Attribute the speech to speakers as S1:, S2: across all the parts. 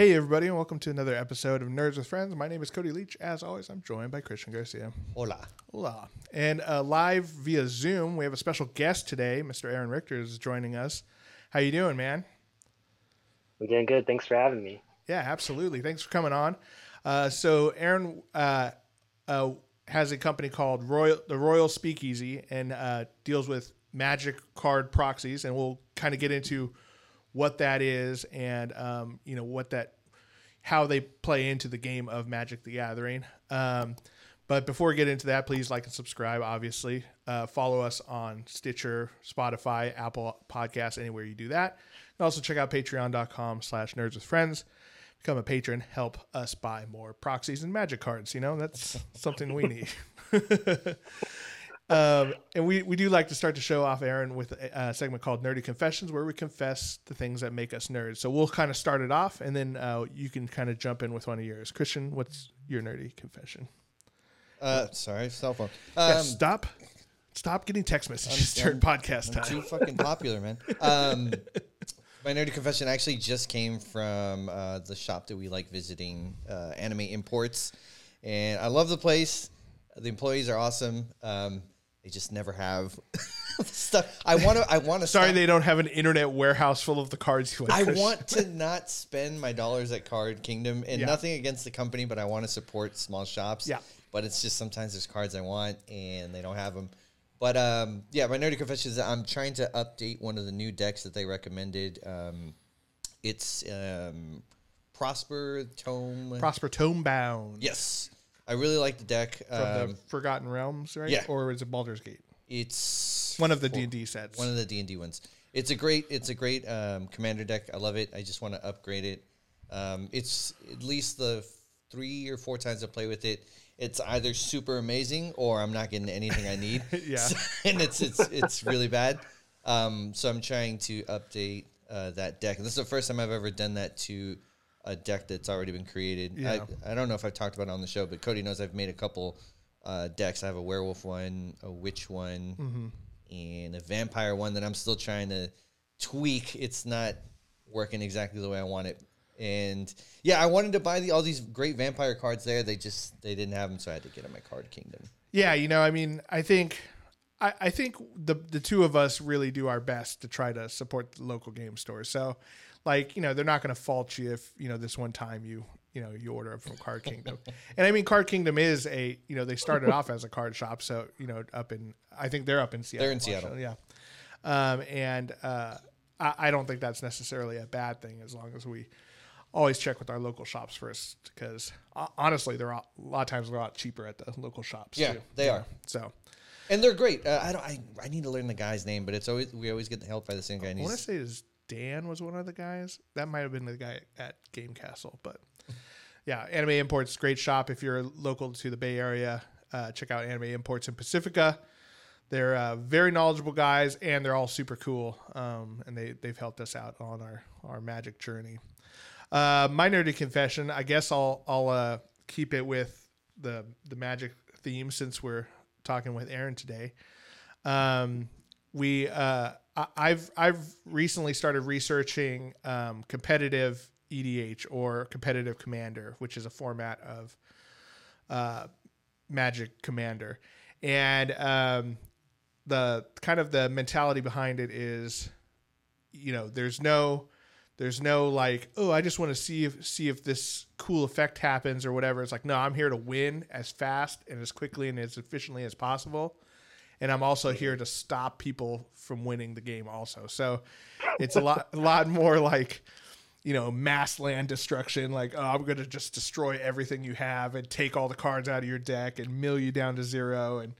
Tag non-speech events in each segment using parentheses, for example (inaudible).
S1: Hey, everybody, and welcome to another episode of Nerds with Friends. My name is Cody Leach. As always, I'm joined by Christian Garcia.
S2: Hola.
S1: Hola. And uh, live via Zoom, we have a special guest today. Mr. Aaron Richter is joining us. How you doing, man?
S3: I'm doing good. Thanks for having me.
S1: Yeah, absolutely. Thanks for coming on. Uh, so, Aaron uh, uh, has a company called Royal, the Royal Speakeasy, and uh, deals with Magic card proxies, and we'll kind of get into what that is and um, you know what that how they play into the game of Magic the Gathering. Um, but before we get into that, please like and subscribe. Obviously, uh, follow us on Stitcher, Spotify, Apple Podcasts, anywhere you do that. And also check out Patreon.com/slash Nerds with Friends. Become a patron. Help us buy more proxies and Magic cards. You know that's something we (laughs) need. (laughs) Um, and we, we do like to start the show off, Aaron, with a, a, segment called Nerdy Confessions, where we confess the things that make us nerds. So we'll kind of start it off, and then uh, you can kind of jump in with one of yours. Christian, what's your nerdy confession?
S2: Uh, sorry, cell phone.
S1: Um, yeah, stop, stop getting text messages
S2: I'm,
S1: during
S2: I'm,
S1: podcast
S2: I'm
S1: time.
S2: too fucking popular, man. Um, my nerdy confession actually just came from uh, the shop that we like visiting, uh, Anime Imports, and I love the place. The employees are awesome. Um, they just never have (laughs) stuff. I want to. I want to.
S1: Sorry,
S2: stop.
S1: they don't have an internet warehouse full of the cards you
S2: I want (laughs) to not spend my dollars at Card Kingdom, and
S1: Yeah.
S2: nothing against the company, but I want to support small shops.
S1: Yeah.
S2: But it's just sometimes there's cards I want and they don't have them. But um, yeah, my nerdy confession is that I'm trying to update one of the new decks that they recommended. Um, it's um, Prosper Tome.
S1: Prosper Tome Bound.
S2: yes, I really like the deck.
S1: From
S2: Um,
S1: the Forgotten Realms, right?
S2: yeah.
S1: Or is it Baldur's Gate?
S2: it's
S1: One of the D and D sets.
S2: One of the D and D ones. It's a great. It's a great um, commander deck. I love it. I just want to upgrade it. Um, it's at least the three or four times I play with it. It's either super amazing or I'm not getting anything I need. (laughs)
S1: Yeah.
S2: So- (laughs) and it's it's it's really bad. Um, so I'm trying to update uh, that deck. And this is the first time I've ever done that to a deck that's already been created.
S1: Yeah.
S2: I, I don't know if I've talked about it on the show, but Cody knows I've made a couple uh, decks. I have a werewolf one, a witch one,
S1: Mm-hmm.
S2: and a vampire one that I'm still trying to tweak. It's not working exactly the way I want it. And yeah, I wanted to buy the, all these great vampire cards there. They just they didn't have them, so I had to get them at my Card Kingdom.
S1: Yeah, you know, I mean, I think, I, I think the the two of us really do our best to try to support the local game stores. So, like, you know, they're not going to fault you if you know this one time you you know you order from Card Kingdom. (laughs) and I mean, Card Kingdom is a you know they started off as a card shop, so you know up in I think they're up in Seattle.
S2: They're in Seattle.
S1: Yeah. Um, and uh, I, I don't think that's necessarily a bad thing as long as we always check with our local shops first because uh, honestly, they're a lot of times they're a lot cheaper at the local shops.
S2: Yeah,
S1: too.
S2: they are.
S1: So
S2: And they're great. Uh, I don't. I, I need to learn the guy's name, but it's always we always get the help by the same guy.
S1: I want to say is Dan was one of the guys. That might have been the guy at Game Castle, but yeah, Anime Imports great shop if you're local to the Bay Area. Uh, check out Anime Imports in Pacifica. They're uh, very knowledgeable guys, and they're all super cool. Um, and they they've helped us out on our our magic journey. Uh, my nerdy confession. I guess I'll I'll uh, keep it with the the magic theme since we're talking with Aaron today. Um, we uh, I've I've recently started researching um, competitive EDH or competitive commander, which is a format of uh, Magic Commander, and um, the kind of the mentality behind it is, you know, there's no There's no like, oh, I just want to see if see if this cool effect happens or whatever. It's like, no, I'm here to win as fast and as quickly and as efficiently as possible. And I'm also here to stop people from winning the game also. So it's a lot a lot more like you know, mass land destruction, like, oh, I'm going to just destroy everything you have and take all the cards out of your deck and mill you down to zero. And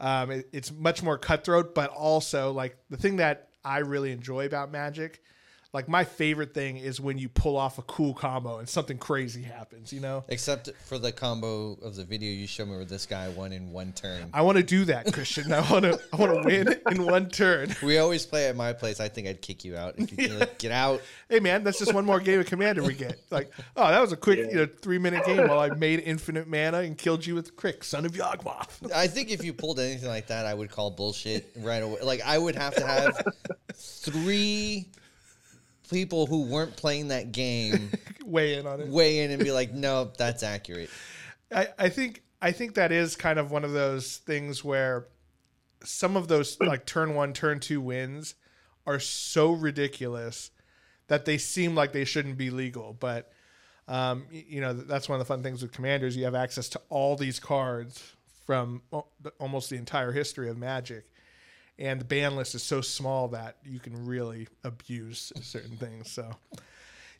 S1: um, it, it's much more cutthroat, but also, like, the thing that I really enjoy about Magic like my favorite thing is when you pull off a cool combo and something crazy happens, you know?
S2: Except for the combo of the video you showed me where this guy won in one turn.
S1: I want to do that, Christian. I want to I want to win in one turn. (laughs)
S2: We always play at my place. I think I'd kick you out if you yeah. like, get out.
S1: Hey man, that's just one more game of Commander we get. Like, oh, that was a quick, you know, 3-minute game while I made infinite mana and killed you with K'rrik, son of Yawgmoth. (laughs)
S2: I think if you pulled anything like that, I would call bullshit right away. Like I would have to have 3 people who weren't playing that game (laughs)
S1: weigh in on it.
S2: Weigh in and be like, no, that's accurate.
S1: I, I think I think that is kind of one of those things where some of those like turn one, turn two wins are so ridiculous that they seem like they shouldn't be legal. But um, you know that's one of the fun things with commanders. You have access to all these cards from almost the entire history of Magic, and the ban list is so small that you can really abuse certain things. So,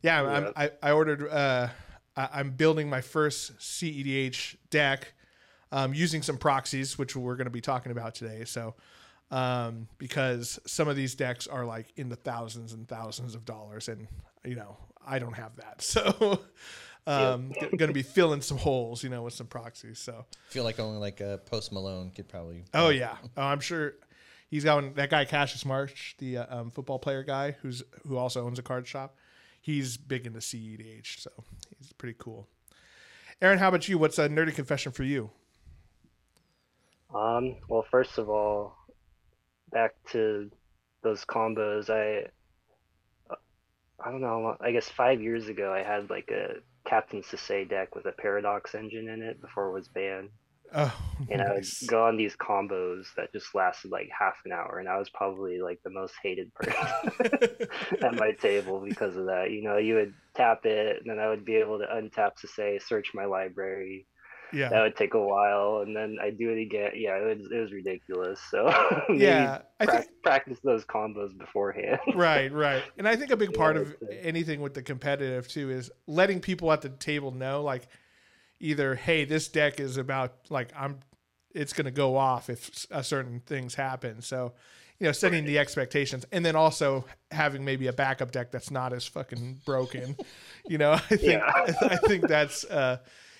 S1: yeah, yeah. i I, ordered. Uh, I, am building my first CEDH deck um, using some proxies, which we're going to be talking about today. So, um, because some of these decks are like in the thousands and thousands of dollars, and you know I don't have that, (laughs) so. Um, yep. going to be filling some holes, you know, with some proxies. So
S2: I feel like only like a Post Malone could probably.
S1: Oh yeah, oh, I'm sure he's got that guy Cassius Marsh, the uh, um, football player guy who's who also owns a card shop. He's big into CEDH, so he's pretty cool. Aaron, how about you? What's a nerdy confession for you?
S3: Um, well, first of all, back to those combos. I, I don't know. I guess five years ago, I had like a Captain Sisay deck with a Paradox engine in it before it was banned. Oh, and nice. I would go on these combos that just lasted like half an hour, and I was probably like the most hated person (laughs) at my table because of that. You know, you would tap it, and then I would be able to untap to say search my library. Yeah, that would take a while, and then I'd do it again. Yeah, it was it was ridiculous. So (laughs)
S1: yeah,
S3: I pra- think, practice those combos beforehand.
S1: right, right, and I think a (laughs) big part yeah, of anything with the competitive too is letting people at the table know, like either hey this deck is about like i'm it's going to go off if a certain things happen. So you know setting the expectations and then also having maybe a backup deck that's not as fucking broken (laughs) you know? I think yeah. (laughs) i think that's uh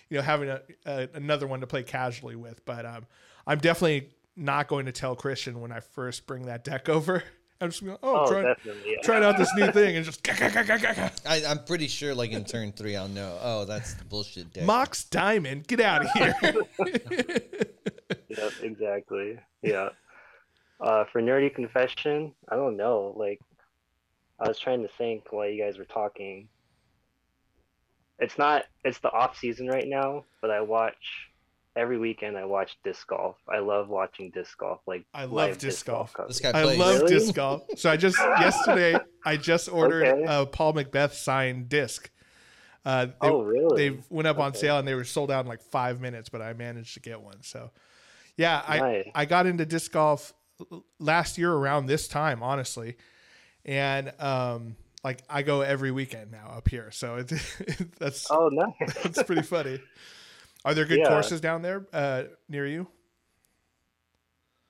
S1: you know having a, a, another one to play casually with. But um i'm definitely not going to tell christian when i first bring that deck over (laughs) I'm just going, oh, oh try, yeah. trying out this new thing and just. (laughs)
S2: I, am pretty sure, like in turn three, I'll know. Oh, that's the bullshit deck.
S1: Mox Diamond, get out of (laughs) here.
S3: yeah, exactly. Yeah. Uh, for nerdy confession, I don't know. Like, I was trying to think while you guys were talking. It's not. It's the off season right now, but I watch every weekend I watch disc golf. I love watching disc golf. Like
S1: I love disc, disc golf. golf this guy I love really? disc golf. So I just (laughs) yesterday I just ordered okay. a Paul McBeth signed disc. Uh, they,
S3: oh really?
S1: They went up okay. on sale and they were sold out in like five minutes, but I managed to get one. So yeah, nice. I I got into disc golf last year around this time, honestly, and um like I go every weekend now up here. So it, (laughs) that's
S3: oh nice.
S1: It's pretty funny. (laughs) Are there good yeah. courses down there uh, near you?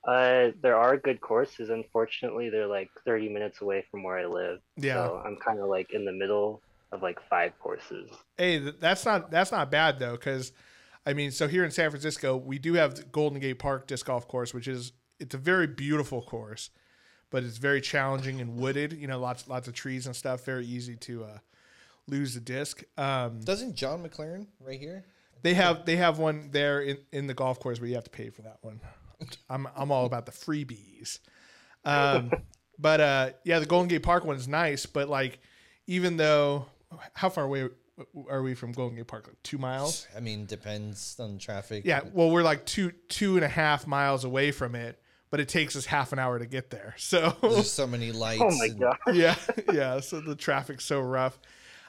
S3: Uh, there are good courses. Unfortunately, they're like 30 minutes away from where I live.
S1: Yeah.
S3: So I'm kind of like in the middle of like five courses.
S1: Hey, that's not that's not bad though, because I mean, so here in San Francisco, we do have Golden Gate Park disc golf course, which is it's a very beautiful course, but it's very challenging and wooded. You know, lots lots of trees and stuff. Very easy to uh, lose the disc. Um,
S2: Doesn't John McLaren right here?
S1: They have they have one there in, in the golf course where you have to pay for that one. I'm I'm all about the freebies. Um, (laughs) but uh, yeah, the Golden Gate Park one's nice, but like even though how far away are we from Golden Gate Park? Like two miles?
S2: I mean, depends on traffic.
S1: Yeah, well, we're like two two and a half miles away from it, but it takes us half an hour to get there. So
S2: There's so many lights.
S3: Oh my
S2: and-
S3: god. (laughs)
S1: yeah, yeah. So the traffic's so rough.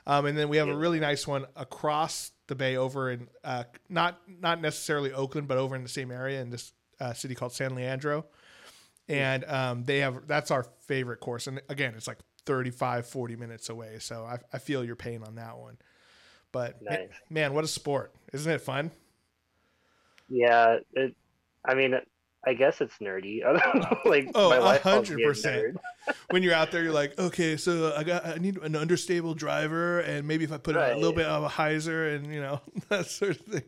S1: Um, and then we have a really nice one across the bay over in uh, not not necessarily Oakland, but over in the same area in this uh, city called San Leandro. And um, they have that's our favorite course. And again, it's like 35, 40 minutes away. So I, I feel your pain on that one. But
S3: Nice.
S1: man, what a sport! Isn't it fun?
S3: Yeah, it. I mean, I guess it's nerdy. (laughs) I don't know. Like
S1: Oh,
S3: my
S1: a
S3: wife calls me a
S1: 100%. when you're out there, you're like, okay, so I got I need an understable driver, and maybe if I put a little bit of a hyzer, and you know (laughs) that sort of thing.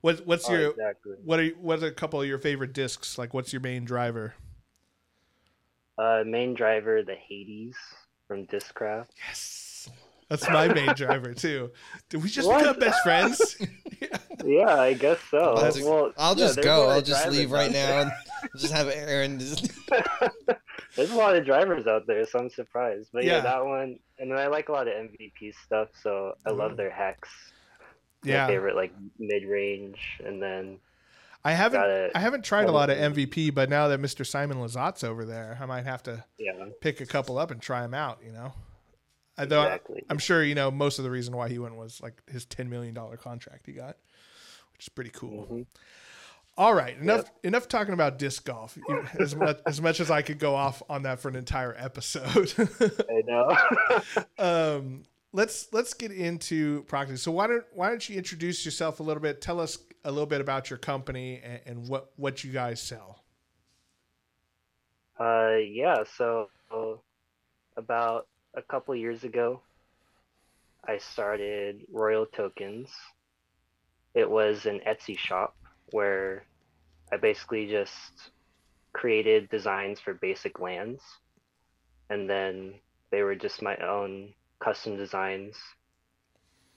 S1: What what's
S3: Oh,
S1: your
S3: exactly.
S1: what are what are a couple of your favorite discs? Like, what's your main driver?
S3: Uh, main driver, the Hades from Discraft.
S1: Yes, that's my main driver too. Did we just
S3: What?
S1: become best friends? (laughs)
S3: Yeah, I guess so.
S2: I'll just,
S3: well,
S2: I'll
S3: yeah,
S2: just
S3: there's
S2: go. I'll just leave right now and (laughs) just have Aaron. Just, (laughs)
S3: There's a lot of drivers out there, so I'm surprised. But yeah,
S1: Yeah.
S3: that one, and then I like a lot of MVP stuff, so I
S1: Ooh.
S3: love mm-hmm. their hacks. My
S1: yeah,
S3: favorite like mid range, and then
S1: I haven't. I haven't tried a lot of MVP, but now that Mr. Simon Lizotte's over there, I might have to
S3: yeah,
S1: pick a couple up and try them out. You know, I though
S3: exactly.
S1: I'm sure you know most of the reason why he went was like his ten million dollar contract he got, which is pretty cool.
S3: Mhm.
S1: All right, enough enough talking about disc golf. As much (laughs) as much as I could go off on that for an entire episode. (laughs)
S3: I know. (laughs)
S1: um, let's let's get into practice. So why don't why don't you introduce yourself a little bit? Tell us a little bit about your company and, and what what you guys sell.
S3: Uh, yeah, so about a couple years ago, I started Royal Tokens. It was an Etsy shop where I basically just created designs for basic lands, and then they were just my own custom designs.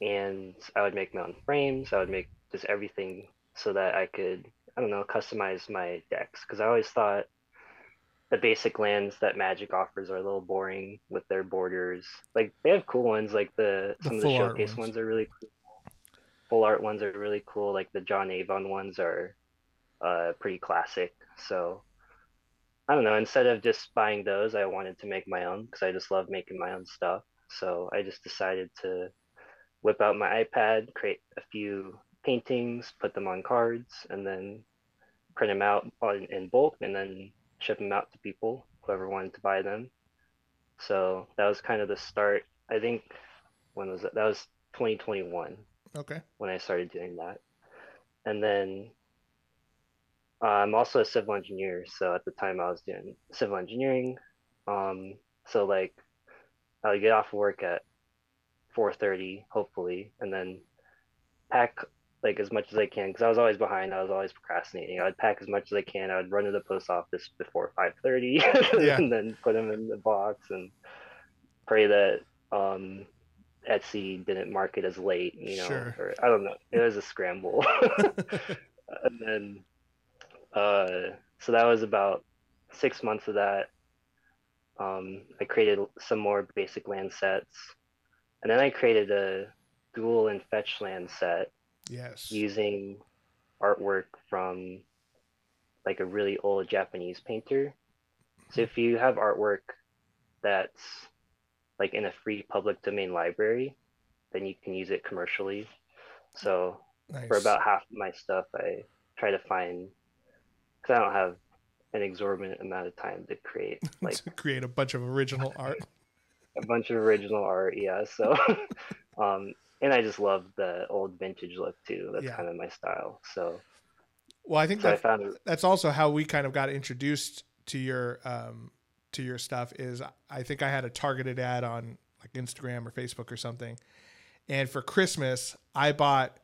S3: And I would make my own frames, I would make just everything so that I could, I don't know, customize my decks. Because I always thought the basic lands that Magic offers are a little boring with their borders. Like they have cool ones, like the,
S1: The
S3: some of the showcase
S1: ones.
S3: ones. are really cool. Full art ones are really cool. Like the John Avon ones are uh, pretty classic. So I don't know. Instead of just buying those, I wanted to make my own because I just love making my own stuff. So I just decided to whip out my iPad, create a few paintings, put them on cards, and then print them out on, in bulk, and then ship them out to people, whoever wanted to buy them. So that was kind of the start. I think when was that? That was 2021
S1: Okay.
S3: when I started doing that. And then uh, I'm also a civil engineer, so at the time I was doing civil engineering. Um, so like I would get off work at 4:30, hopefully, and then pack like as much as I can because I was always behind. I was always procrastinating. I'd pack as much as I can. I would run to the post office before 5:30, (laughs)
S1: Yeah.
S3: and then put them in the box and pray that um, Etsy didn't mark it as late. You know,
S1: Sure.
S3: or I don't know. It was a scramble. (laughs) (laughs) and then uh, so that was about six months of that. Um, I created some more basic land sets, and then I created a dual and fetch land set
S1: yes.
S3: using artwork from like a really old Japanese painter. So if you have artwork that's like in a free public domain library, then you can use it commercially. So
S1: nice.
S3: for about half of my stuff, I try to find because I don't have an exorbitant amount of time to create (laughs) like
S1: to create a bunch of original art. (laughs)
S3: a bunch of original art. Yeah, so (laughs) um, and I just love the old vintage look too. That's
S1: Yeah.
S3: kind of my style. So,
S1: Well, I think
S3: so I
S1: that
S3: found
S1: that's also how we kind of got introduced to your um to your stuff is I think I had a targeted ad on like Instagram or Facebook or something. And for Christmas, I bought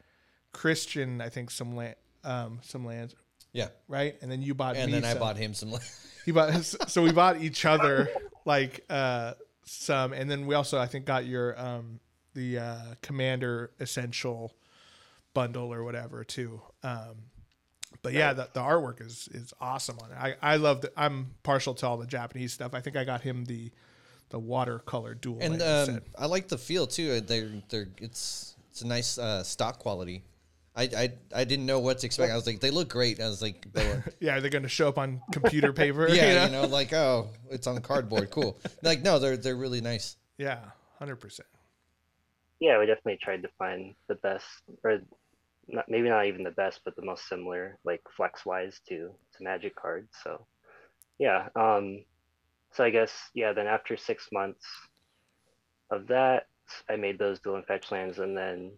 S1: Christian, I think some land um some land,
S2: yeah.
S1: right? And then you bought
S2: And
S1: me
S2: then I bought him some. Land. (laughs)
S1: He bought (laughs) so we bought each other like uh some and then we also I think got your um the uh commander essential bundle or whatever too. Um but yeah, the, the artwork is is awesome on it. I I love the, I'm partial to all the Japanese stuff. I think I got him the the watercolor dual
S2: and um. I like the feel too. They're they're it's it's a nice uh, stock quality. I, I I didn't know what to expect. I was like, they look great. I was like, they were, (laughs)
S1: Yeah, are they going to show up on computer paper? (laughs)
S2: yeah, (laughs)
S1: you know?
S2: you know, like oh, it's on cardboard. Cool. Like no, they're they're really nice.
S1: Yeah, hundred percent.
S3: Yeah, we definitely tried to find the best, or not, maybe not even the best, but the most similar, like flex wise to to Magic cards. So, yeah. Um, so I guess yeah. Then after six months of that, I made those dual and fetch lands, and then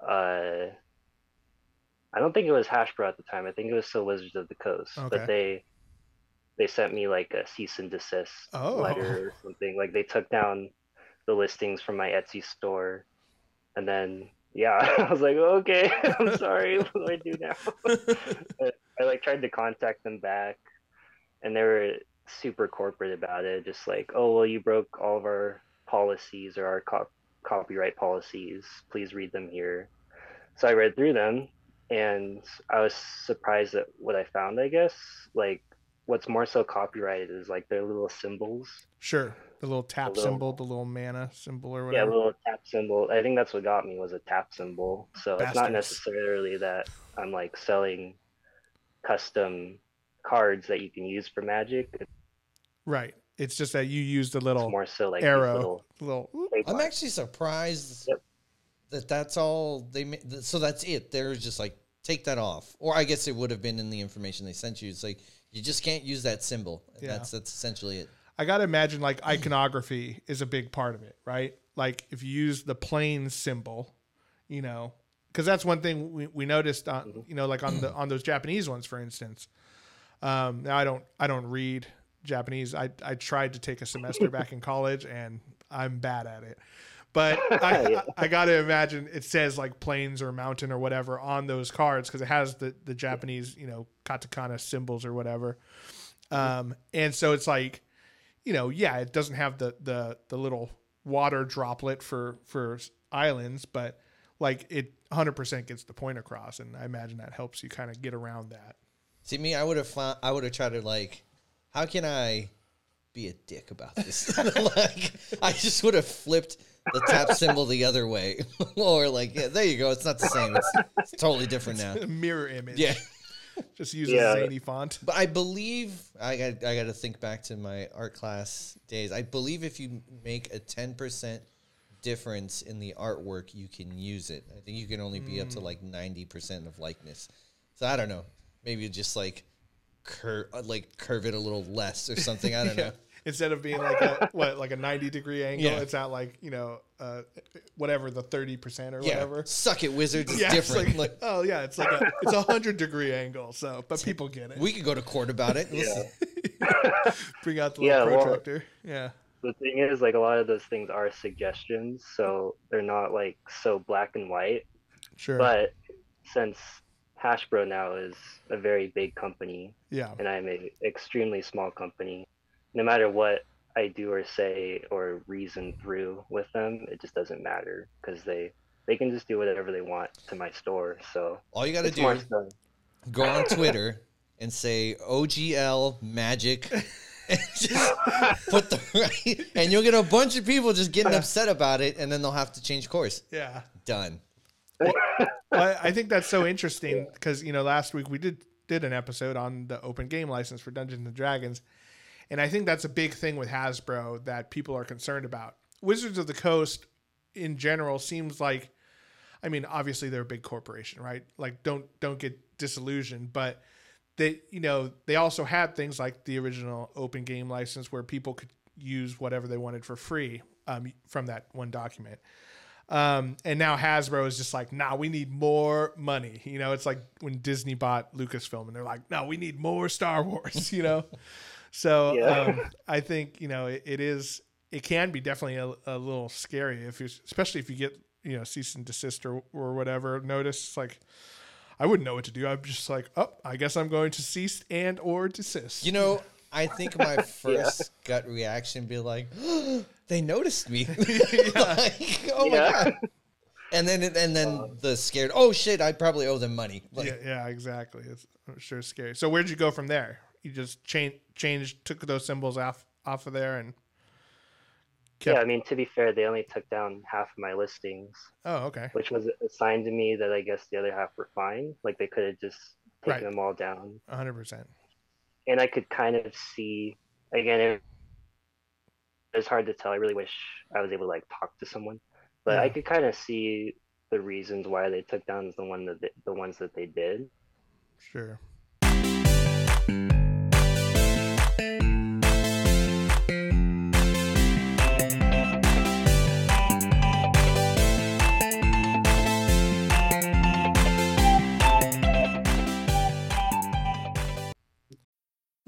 S3: uh, I don't think it was Hasbro at the time. I think it was still Wizards of the Coast,
S1: Okay.
S3: but they they sent me like a cease and desist
S1: Oh.
S3: letter or something. Like they took down the listings from my Etsy store, and then yeah, (laughs) I was like, okay, (laughs) I'm sorry. What do I do now? (laughs) I like tried to contact them back, and they were super corporate about it. Just like, oh well, you broke all of our policies or our cop- copyright policies. Please read them here. So I read through them, and I was surprised at what I found. I guess like what's more so copyrighted is like their little symbols.
S1: Sure. The little tap
S3: little-
S1: symbol, the little mana symbol or whatever.
S3: Yeah, a little tap symbol. I think that's what got me was a tap symbol. So it's not necessarily that I'm like selling custom cards that you can use for Magic.
S1: Right. It's just that you used a little
S3: more so like
S1: arrow,
S3: little
S1: little.
S3: tape
S2: I'm actually surprised
S3: Yep.
S2: that that's all they. ma- th- So that's it. They're just like take that off, or I guess it would have been in the information they sent you. It's like you just can't use that symbol.
S1: Yeah.
S2: That's that's essentially it.
S1: I got to imagine like iconography is a big part of it, right? Like if you use the plane symbol, you know, because that's one thing we, we noticed on, you know, like on the on those Japanese ones, for instance. Um, now I don't I don't read Japanese. I I tried to take a semester back in college, and I'm bad at it. But (laughs) I,
S3: Yeah.
S1: I, I got to imagine it says like plains or mountain or whatever on those cards because it has the the Japanese you know katakana symbols or whatever. Um, and so it's like, you know, yeah, it doesn't have the the the little water droplet for for islands, but like it 100% gets the point across, and I imagine that helps you kind of get around that.
S2: See me, I would have found. I would have tried to like, how can I be a dick about this? (laughs) like, I just would have flipped the tap symbol the other way, (laughs) or like, yeah, there you go. It's not the same. It's, it's totally different now.
S1: A mirror image.
S2: Yeah. (laughs)
S1: Just use
S3: Yeah.
S1: a zany font.
S2: But I believe I got I got to think back to my art class days. I believe if you make a ten percent difference in the artwork, you can use it. I think you can only be up to like ninety percent of likeness. So I don't know. Maybe just like curve like curve it a little less or something. I don't (laughs)
S1: Yeah.
S2: know.
S1: Instead of being like a (laughs) what like a 90 degree angle,
S2: Yeah.
S1: it's at like, you know, uh whatever the 30% or
S2: Yeah,
S1: whatever.
S2: suck it, wizards. It's
S1: Yeah, it's
S2: different.
S1: like,
S2: like,
S1: oh yeah, it's like a it's a hundred degree angle. So, but people get it.
S2: we could go to court about it.
S3: Yeah. (laughs)
S1: Bring out the
S3: Yeah,
S1: little
S3: well-
S1: protractor. yeah.
S3: the thing is like a lot of those things are suggestions so they're not like so black and white
S1: Sure.
S3: but since hasbro now is a very big company
S1: yeah.
S3: and i'm a extremely small company no matter what i do or say or reason through with them it just doesn't matter because they they can just do whatever they want to my store so
S2: All you got to do
S3: is
S2: go on (laughs) Twitter and say OGL Magic. (laughs) And just put the right, and you'll get a bunch of people just getting (laughs) upset about it, and then they'll have to change course.
S1: Yeah.
S2: Done.
S1: Well, I I think that's so interesting because you know last week we did did an episode on the open game license for Dungeons and Dragons, and I think that's a big thing with Hasbro that people are concerned about. Wizards of the Coast, in general, seems like, I mean, obviously they're a big corporation, right? Like, don't don't get disillusioned, but they you know they also had things like the original open game license where people could use whatever they wanted for free um, from that one document. Um, and now Hasbro is just like, nah, we need more money. You know, it's like when Disney bought Lucasfilm and they're like, no, we need more Star (laughs) Wars, you know? So
S3: Yeah.
S1: um, (laughs) I think, you know, it, it is, it can be definitely a, a little scary if you, especially if you get, you know, cease and desist or, or whatever notice. Like, I wouldn't know what to do. I'm just like, oh, I guess I'm going to cease and or desist.
S2: You know, I think my (laughs) first gut reaction be like, (gasps) they noticed me. (laughs) Like, oh my god. And then and then the scared, oh shit, I probably owe them money. Like,
S1: yeah, yeah, exactly. It's I'm sure scary. So where'd you go from there? You just change, changed, took those symbols off off of there, and kept.
S3: Yeah, I mean, to be fair, they only took down half of my listings,
S1: Oh, okay.
S3: which was assigned to me that I guess the other half were fine. Like they could have just taken
S1: Right.
S3: them all down.
S1: hundred percent.
S3: And I could kind of see, again, it, it's hard to tell. I really wish I was able to like talk to someone, but I could kind of see the reasons why they took down the one that they, the ones that they did.
S1: Sure.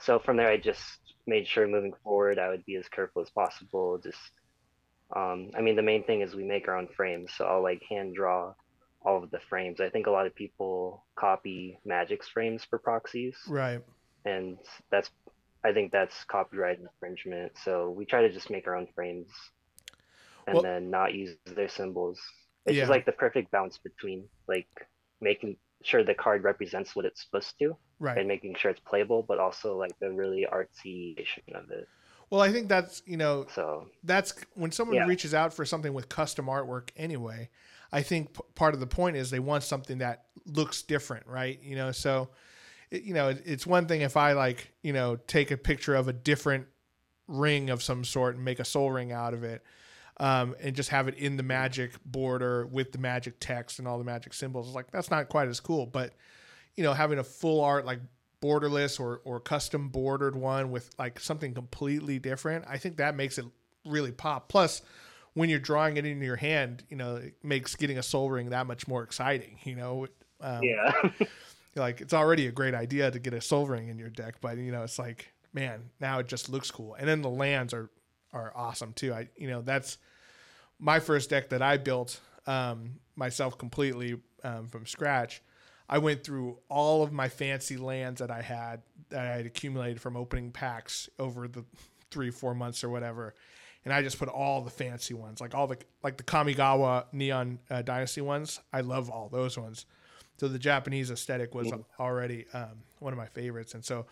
S3: So from there, I just made sure moving forward, I would be as careful as possible. Just, um, I mean, the main thing is we make our own frames, so I'll like hand draw all of the frames. I think a lot of people copy Magic's frames for proxies,
S1: Right.
S3: and that's, I think that's copyright infringement. So we try to just make our own frames, and
S1: Well-
S3: then not use their symbols. It's
S1: Yeah.
S3: just like the perfect balance between like making sure the card represents what it's supposed to
S1: Right.
S3: and making sure it's playable, but also like the really artsy of it.
S1: Well, I think that's you know
S3: So
S1: that's when someone
S3: Yeah.
S1: reaches out for something with custom artwork anyway i think p- part of the point is they want something that looks different right you know so it, you know it, it's one thing if i like you know take a picture of a different ring of some sort and make a sol ring out of it um, and just have it in the magic border with the magic text and all the magic symbols. It's like that's not quite as cool but you know having a full art like borderless or or custom bordered one with like something completely different i think that makes it really pop. Plus when you're drawing it in your hand you know it makes getting a sol ring that much more exciting you know? Um,
S3: yeah, (laughs)
S1: like it's already a great idea to get a sol ring in your deck but you know it's like man now it just looks cool. And then the lands are are awesome too. I you know that's my first deck that i built um, myself completely um, from scratch. I went through all of my fancy lands that i had that i had accumulated from opening packs over the three four months or whatever. And i just put all the fancy ones like all the like the kamigawa neon uh, dynasty ones. I love all those ones. So the Japanese aesthetic was already um, one of my favorites, and so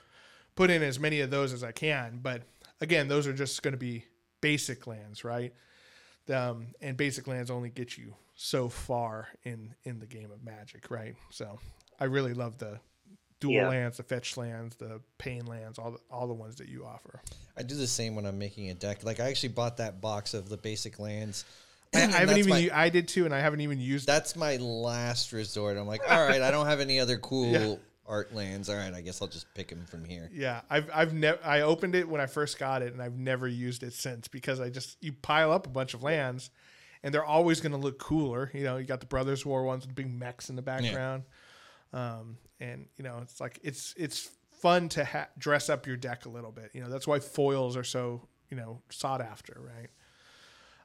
S1: put in as many of those as I can. But again, those are just going to be basic lands, right? Um, and basic lands only get you so far in in the game of Magic, right? So I really love the dual
S3: Yeah.
S1: lands, the fetch lands, the pain lands, all the all the ones that you offer.
S2: I do the same when I'm making a deck. Like I actually bought that box of the basic lands. (clears throat)
S1: I, I haven't even
S2: my-
S1: u- I did too, and I haven't even used
S2: That's my last resort. I'm like, (laughs) all right, I don't have any other cool
S1: Yeah.
S2: Art lands. All right, I guess I'll just pick them from here.
S1: Yeah, I've I've never I opened it when I first got it, and I've never used it since because I just you pile up a bunch of lands, and they're always going to look cooler. You know, you got the Brothers War ones with big mechs in the background, um, and you know it's like it's it's fun to ha- dress up your deck a little bit. You know, that's why foils are so you know sought after, right?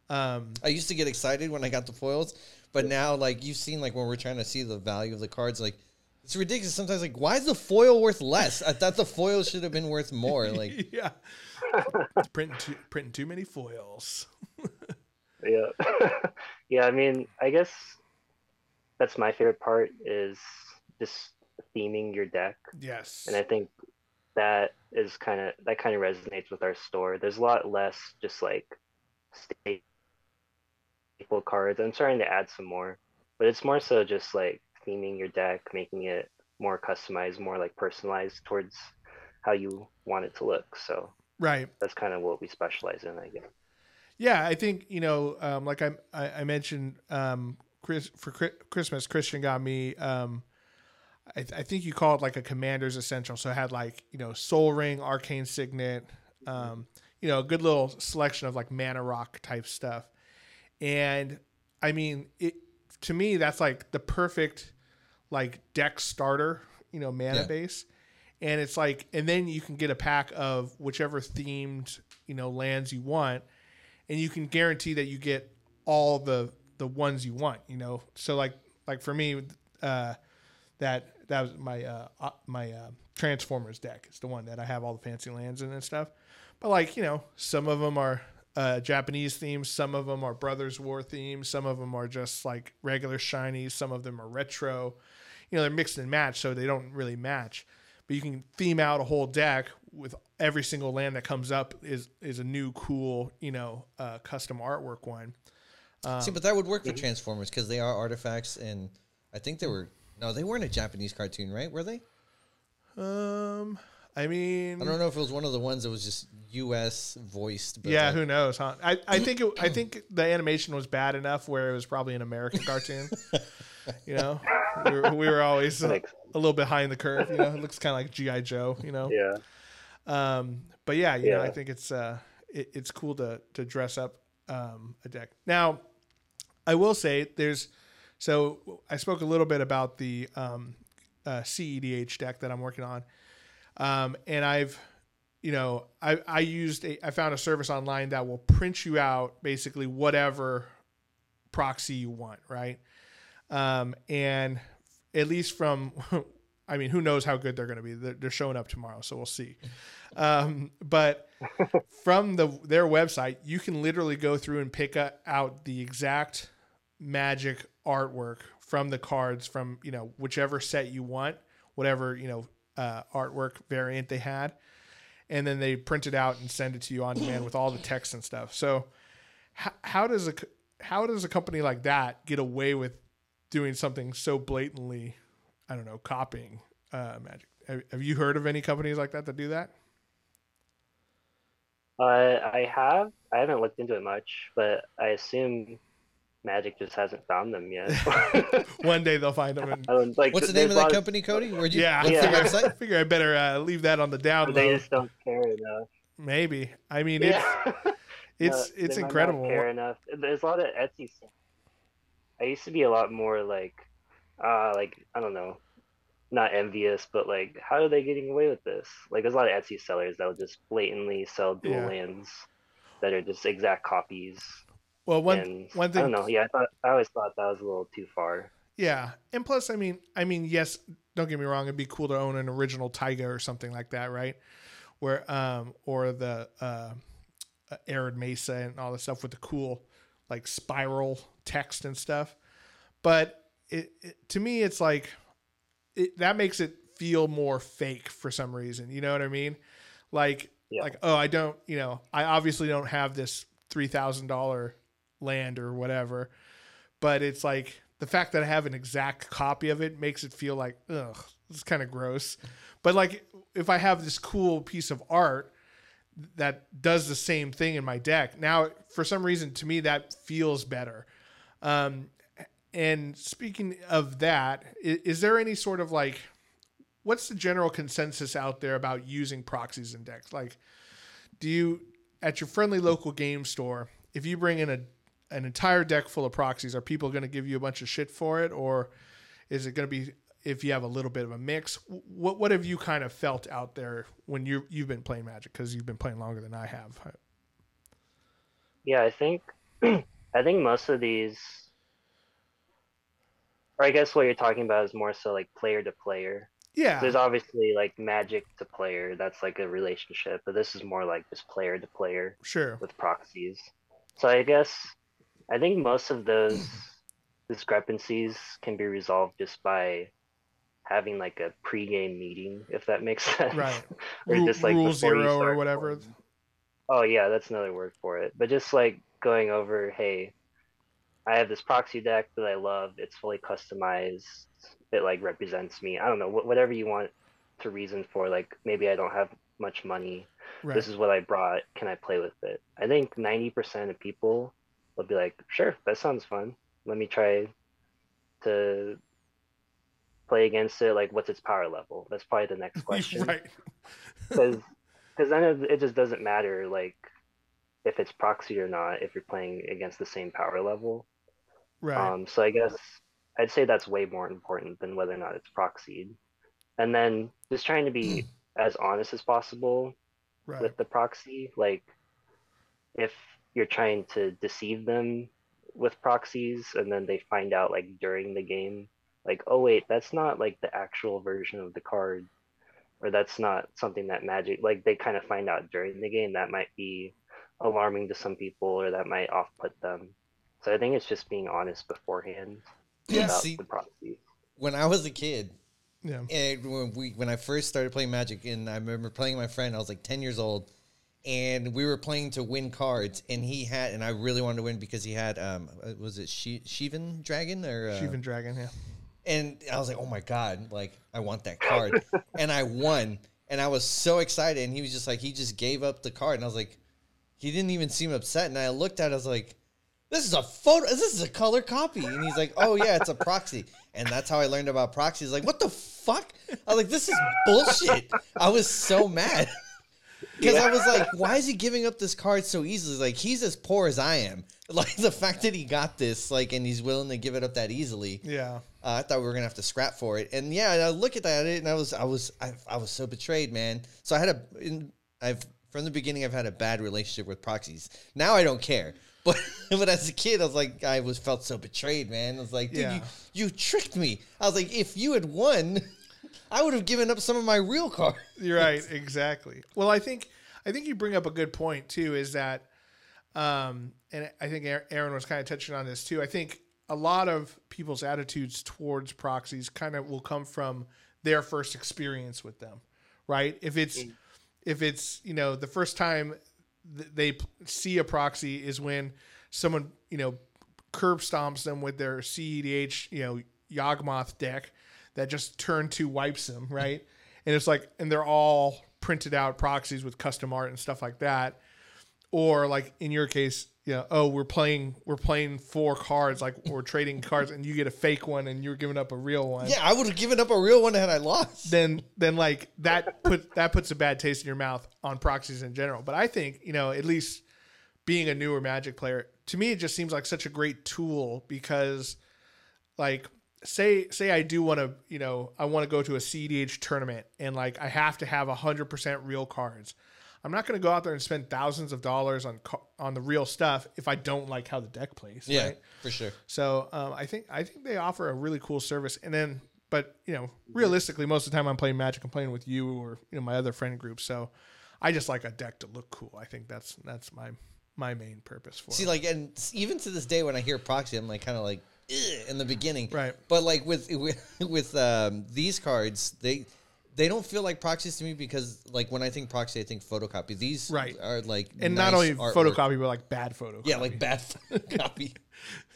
S1: Um,
S2: I used to get excited when I got the foils, but now like you've seen like when we're trying to see the value of the cards, like it's ridiculous. Sometimes like why is the foil worth less? I thought the foil should have been worth more. (laughs) Like
S1: yeah, It's printing too, printing too many foils. (laughs)
S3: yeah, (laughs) yeah. I mean, I guess that's my favorite part is just theming your deck,
S1: Yes,
S3: and I think that is kind of that kind of resonates with our store. There's a lot less just like staple cards. I'm starting to add some more, but it's more so just like theming your deck, making it more customized, more like personalized towards how you want it to look. So
S1: right.
S3: that's kind of what we specialize in, I guess.
S1: Yeah, I think you know, um, like I, I I mentioned, um, Chris for Chri- Christmas, Christian got me. Um, I, I think you call it like a commander's essential. So it had like you know Sol Ring, Arcane Signet, um, you know, a good little selection of like mana rock type stuff. And I mean, it to me that's like the perfect like deck starter, you know, mana
S2: Yeah.
S1: base. And it's like, and then you can get a pack of whichever themed, you know, lands you want and you can guarantee that you get all the the ones you want. You know, so like like for me, uh, that that was my uh, uh, my uh, Transformers deck. It's the one that I have all the fancy lands in and stuff. But like you know, some of them are uh, Japanese themes, some of them are Brothers War themes, some of them are just like regular shinies, some of them are retro. You know, they're mixed and matched, so they don't really match. But you can theme out a whole deck with every single land that comes up is is a new cool you know uh, custom artwork one.
S2: See, but that would work for Transformers because they are artifacts, and I think they were no, they weren't a Japanese cartoon, right? Were they?
S1: Um, I mean,
S2: I don't know if it was one of the ones that was just U.S. voiced. But
S1: yeah,
S2: like-
S1: who knows, huh? I, I think it, I think (clears throat) the animation was bad enough where it was probably an American cartoon. (laughs) you know, we were, we were always a,
S3: Makes
S1: a little behind the curve. You know, it looks kind of like GI Joe. You know,
S3: Yeah.
S1: Um, but yeah, you know, I think it's uh, it, it's cool to to dress up um, a deck. Now, I will say there's so I spoke a little bit about the um, uh, CEDH deck that I'm working on, um, and I've you know I I used a I found a service online that will print you out basically whatever proxy you want, right? Um, and at least from (laughs) I mean, who knows how good they're going to be? They're, they're showing up tomorrow, so we'll see. Um, but (laughs) from the their website, you can literally go through and pick a, out the exact magic artwork from the cards from you know whichever set you want, whatever you know uh, artwork variant they had, and then they print it out and send it to you on demand with all the text and stuff. So, how, how does a how does a company like that get away with doing something so blatantly I don't know, copying uh, Magic. Have, have you heard of any companies like that that do that?
S3: Uh, I have. I haven't looked into it much, but I assume Magic just hasn't found them yet. (laughs) (laughs)
S1: One day they'll find them. And,
S3: I like,
S2: What's the name of that company, Cody? Where'd you?
S1: yeah,
S3: Yeah.
S1: I figure I better uh, leave that on the down
S3: They just don't care enough.
S1: Maybe. I mean, it's
S3: Yeah. (laughs)
S1: it's
S3: No,
S1: it's
S3: they might not
S1: incredible.
S3: Care enough. There's a lot of Etsy stuff. I used to be a lot more like, uh, like I don't know, not envious, but like, how are they getting away with this? Like, there's a lot of Etsy sellers that'll just blatantly sell dual
S1: Yeah.
S3: lands that are just exact copies.
S1: Well, one
S3: and
S1: one
S3: I
S1: thing.
S3: don't know. Yeah, I thought I always thought that was a little too far.
S1: Yeah, and plus, I mean, I mean, yes, don't get me wrong. It'd be cool to own an original Taiga or something like that, right? Where um or the uh, uh, Arid Mesa and all the stuff with the cool like spiral text and stuff. But it, it to me, it's like it, that makes it feel more fake for some reason. You know what I mean? Like
S3: Yeah.
S1: like oh, I don't, you know, I obviously don't have this three thousand dollar land or whatever but it's like the fact that I have an exact copy of it makes it feel like ugh, is kind of gross. But like if I have this cool piece of art that does the same thing in my deck, now for some reason to me that feels better. Um, and speaking of that, is, is there any sort of like what's the general consensus out there about using proxies in decks? Like, do you at your friendly local game store, if you bring in a an entire deck full of proxies, are people going to give you a bunch of shit for it, or is it going to be if you have a little bit of a mix? What what have you kind of felt out there when you you've been playing Magic because you've been playing longer than I have?
S3: Yeah, I think (clears throat) I think most of these or I guess what you're talking about is more so like player to player.
S1: Yeah,
S3: There's obviously like magic to player, that's like a relationship, but this is more like just player to player
S1: sure.
S3: with proxies. So I guess I think most of those discrepancies can be resolved just by having like a pregame meeting, if that makes (laughs) sense.
S1: Right.
S3: or
S1: Rule,
S3: just like
S1: rule zero or whatever.
S3: playing. Oh yeah, that's another word for it. But just like going over, hey, I have this proxy deck that I love. It's fully customized. It like represents me. I don't know, whatever you want to reason for. Like maybe I don't have much money.
S1: Right.
S3: This is what I brought. Can I play with it? I think ninety percent of people will be like, sure, that sounds fun. Let me try to play against it. Like, what's its power level? That's probably the next (laughs) question
S1: right.
S3: because because then it, it just doesn't matter like if it's proxy or not if you're playing against the same power level
S1: Right.
S3: um so i guess i'd say that's way more important than whether or not it's proxied and then just trying to be as honest as possible
S1: right.
S3: with the proxy like if you're trying to deceive them with proxies and then they find out like during the game like oh wait that's not like the actual version of the card or that's not something that magic like they kind of find out during the game. That might be alarming to some people or that might off put them. So i think it's just being honest beforehand
S2: Yeah,
S3: about
S2: see-
S3: the proxies.
S2: When I was a kid,
S1: Yeah.
S2: and when we when I first started playing Magic, and I remember playing with my friend, I was like ten years old, and we were playing to win cards, and he had, and I really wanted to win because he had, um, uh, was it She- Shivan Dragon or uh,
S1: Shivan Dragon, yeah.
S2: and I was like, oh my god, like I want that card, (laughs) and I won, and I was so excited, and he was just like, he just gave up the card, and I was like, he didn't even seem upset, and I looked at, it, I was like. This is a photo. This is a color copy, and he's like, "Oh yeah, it's a proxy." And that's how I learned about proxies. Like, what the fuck? I was like, "This is bullshit." I was so mad (laughs) because I was like, "Why is he giving up this card so easily? Like, he's as poor as I am. (laughs) Like, the fact that he got this, like, and he's willing to give it up that easily."
S1: Yeah.
S2: Uh, I thought we were gonna have to scrap for it, and yeah, and I look at that, and I was, I was, I, I was so betrayed, man. So I had a, in, I've from the beginning, I've had a bad relationship with proxies. Now I don't care, (laughs) but but as a kid, I was like, I was felt so betrayed, man. I was like, dude,
S1: Yeah.
S2: you, you tricked me. I was like, if you had won, (laughs) I would have given up some of my real cards. (laughs)
S1: You're right, exactly. Well, I think I think you bring up a good point too. Is that, um, and I think Aaron- was kind of touching on this too. I think a lot of people's attitudes towards proxies kind of will come from their first experience with them, right? If it's if it's you know the first time th- they see a proxy is when someone you know curb stomps them with their CEDH you know Yawgmoth deck that just turn two wipes them right, and it's like and they're all printed out proxies with custom art and stuff like that, or like in your case. You know, oh, we're playing, we're playing four cards, like we're trading cards, and you get a fake one, and you're giving up a real one
S2: Yeah, I would have given up a real one had I lost.
S1: then then like that put that puts a bad taste in your mouth on proxies in general. But I think you know at least being a newer Magic player, to me it just seems like such a great tool because like say say I do want to you know I want to go to a CDH tournament and like I have to have hundred percent real cards. I'm not going to go out there and spend thousands of dollars on on the real stuff if I don't like how the deck plays.
S2: Yeah,
S1: right?
S2: for sure.
S1: So um, I think I think they offer a really cool service. And then, but you know, realistically, most of the time I'm playing Magic, I'm playing with you or you know my other friend group. So I just like a deck to look cool. I think that's that's my my main purpose for
S2: See,
S1: it.
S2: like, and even to this day, when I hear proxy, I'm like, kind of like, in the beginning,
S1: Right.
S2: But like with with, (laughs) with um, these cards, they they don't feel like proxies to me because, like, when I think proxy, I think photocopy. These
S1: Right.
S2: are like,
S1: and not only
S2: artwork.
S1: photocopy, but like bad photocopy.
S2: yeah, like bad photocopy.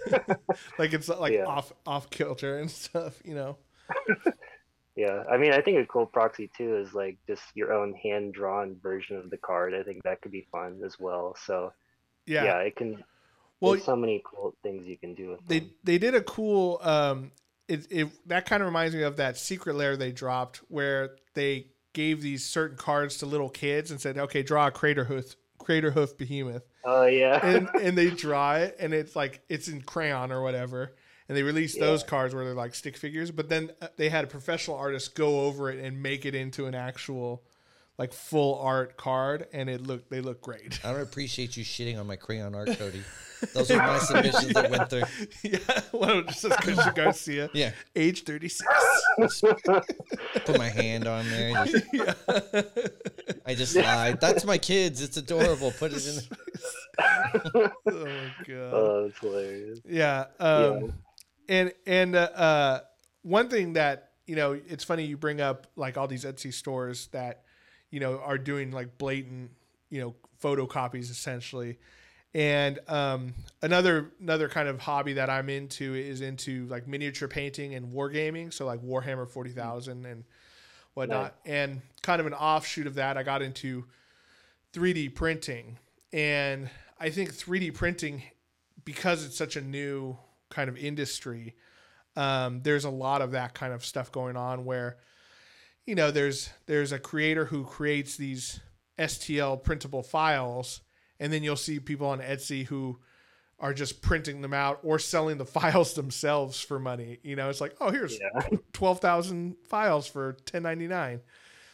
S2: (laughs)
S1: like it's like
S3: Yeah.
S1: off off kilter and stuff. You know. (laughs)
S3: Yeah, I mean, I think a cool proxy too is like just your own hand drawn version of the card. I think that could be fun as well. So
S1: Yeah.
S3: yeah, it can.
S1: Well,
S3: there's so many cool things you can do with
S1: they
S3: them.
S1: they did a cool um it, it that kind of reminds me of that secret layer they dropped where they gave these certain cards to little kids and said okay draw a Craterhoof crater hoof behemoth.
S3: Oh yeah,
S1: and (laughs) and they draw it and it's like it's in crayon or whatever. And they released those cards where they're like stick figures but then uh, they had a professional artist go over it and make it into an actual like full art card and it looked they look great
S2: I don't appreciate you shitting on my crayon art, Cody. (laughs) Those are my submissions that went through. (laughs)
S1: yeah one of them just says Christian Garcia (laughs)
S2: Yeah,
S1: age 36
S2: put my hand on there. just- I just lied. That's my kids. It's adorable. Put it in.
S1: oh my god.
S3: oh, that's hilarious.
S1: yeah. Um, and and uh, uh, one thing that you know, it's funny you bring up like all these Etsy stores that you know are doing like blatant you know photocopies essentially. And um, another another kind of hobby that I'm into is into like miniature painting and wargaming, so like Warhammer forty thousand and whatnot. And kind of an offshoot of that, I got into 3D printing. And I think 3D printing, because it's such a new kind of industry, um, there's a lot of that kind of stuff going on where, you know, there's there's a creator who creates these STL printable files, and then you'll see people on Etsy who are just printing them out or selling the (laughs) files themselves for money. You know, it's like, oh, here's
S3: Yeah.
S1: twelve thousand files for ten ninety nine.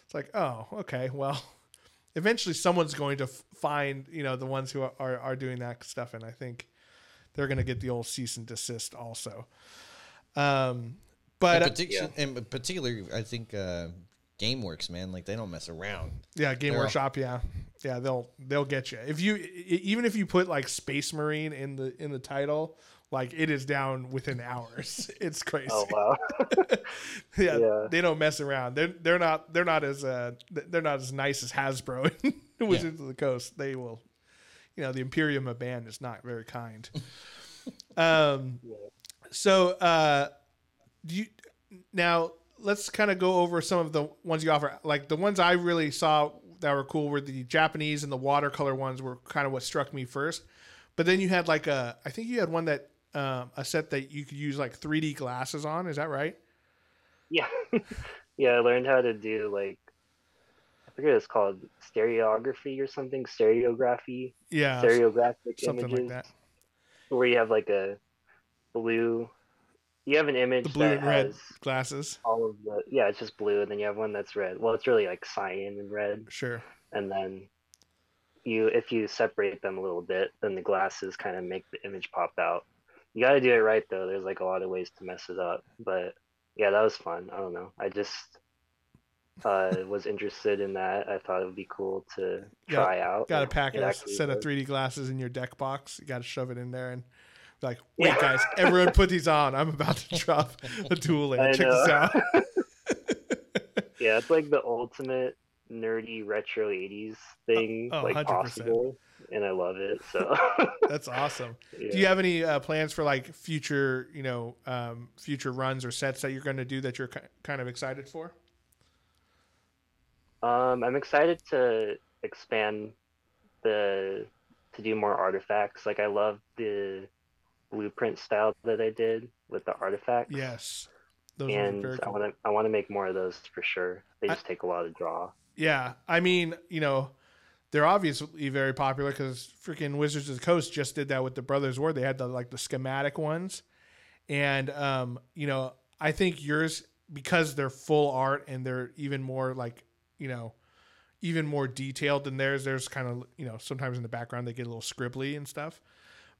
S1: It's like, oh, okay, well, eventually someone's going to find you know the ones who are, are, are doing that stuff, and I think they're going to get the old cease and desist also. Um, but
S2: in,
S1: uh,
S2: partic- in particular, I think uh, GameWorks, man, like they don't mess around.
S1: yeah, Game
S2: they're all-
S1: Workshop, yeah, yeah, they'll they'll get you if you even if you put like Space Marine in the in the title. Like it is down within hours. (laughs) It's crazy.
S3: Oh wow. (laughs)
S1: yeah,
S3: Yeah.
S1: they don't mess around. They're they're not they're not as uh they're not as nice as Hasbro (laughs) in Wizards of the Coast. They will, you know, the Imperium of Man is not very kind. um, so uh, do you now? Let's kind of go over some of the ones you offer. Like the ones I really saw that were cool were the Japanese and the watercolor ones were kind of what struck me first. But then you had like a, I think you had one that um, a set that you could use like 3D glasses on. Is that right?
S3: Yeah. (laughs) yeah, I learned how to do like I forget it's called, stereography or something, stereography,
S1: Yeah,
S3: stereographic
S1: something
S3: images,
S1: like that.
S3: where you have like a blue. You have an image
S1: The blue
S3: that
S1: and red glasses.
S3: all of the yeah, it's just blue, and then you have one that's red. Well, it's really like cyan and red,
S1: Sure.
S3: and then you if you separate them a little bit, then the glasses kind of make the image pop out. You got to do it right though. There's like a lot of ways to mess it up, but yeah, that was fun. I don't know. I just uh, (laughs) was interested in that. I thought it would be cool to
S1: Yeah,
S3: try out.
S1: Got
S3: a
S1: pack
S3: of
S1: set of 3D glasses in your deck box. You got to shove it in there and like, (laughs) wait,
S3: Yeah.
S1: guys, everyone put these on. I'm about to drop a duel
S3: I
S1: in. Check this out. (laughs)
S3: Yeah, it's like the ultimate nerdy retro 80s thing,
S1: oh,
S3: like
S1: 100%.
S3: possible, and I love it. So (laughs)
S1: That's awesome. Do you have any uh, plans for like future, you know, um, future runs or sets that you're going to do that you're ki- kind of excited for?
S3: Um, I'm excited to expand the to do more artifacts. Like I love the blueprint style that I did with the artifacts.
S1: Yes. Those
S3: and
S1: very
S3: I want to I want to make more of those for sure. They
S1: I-
S3: just take a lot of draw.
S1: Yeah, I mean, you know, they're obviously very popular because freaking Wizards of the Coast just did that with the Brothers War. They had the like the schematic ones, and um, you know, I think yours because they're full art and they're even more like you know, even more detailed than theirs. There's kind of you know sometimes in the background they get a little scribbly and stuff,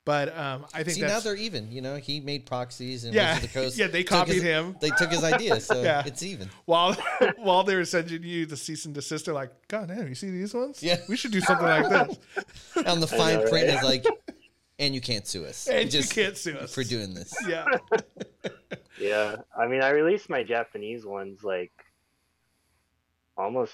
S1: but um, I think
S2: See, now they're even. You know, he made proxies and
S1: Yeah,
S2: Wizards the Coast. (laughs)
S1: yeah, they copied
S2: his-
S1: him.
S2: They took his idea, so (laughs)
S1: Yeah.
S2: it's even.
S1: while (laughs) while they were sending you the cease and desist, they're like, God damn, you see these ones?
S2: Yeah.
S1: we should do something like this.
S2: On the fine
S3: know,
S2: print
S3: right?
S2: is like, and you can't sue us.
S1: And
S2: Just
S1: you can't sue us
S2: for doing this.
S1: Yeah.
S3: Yeah, I mean, I released my Japanese ones like almost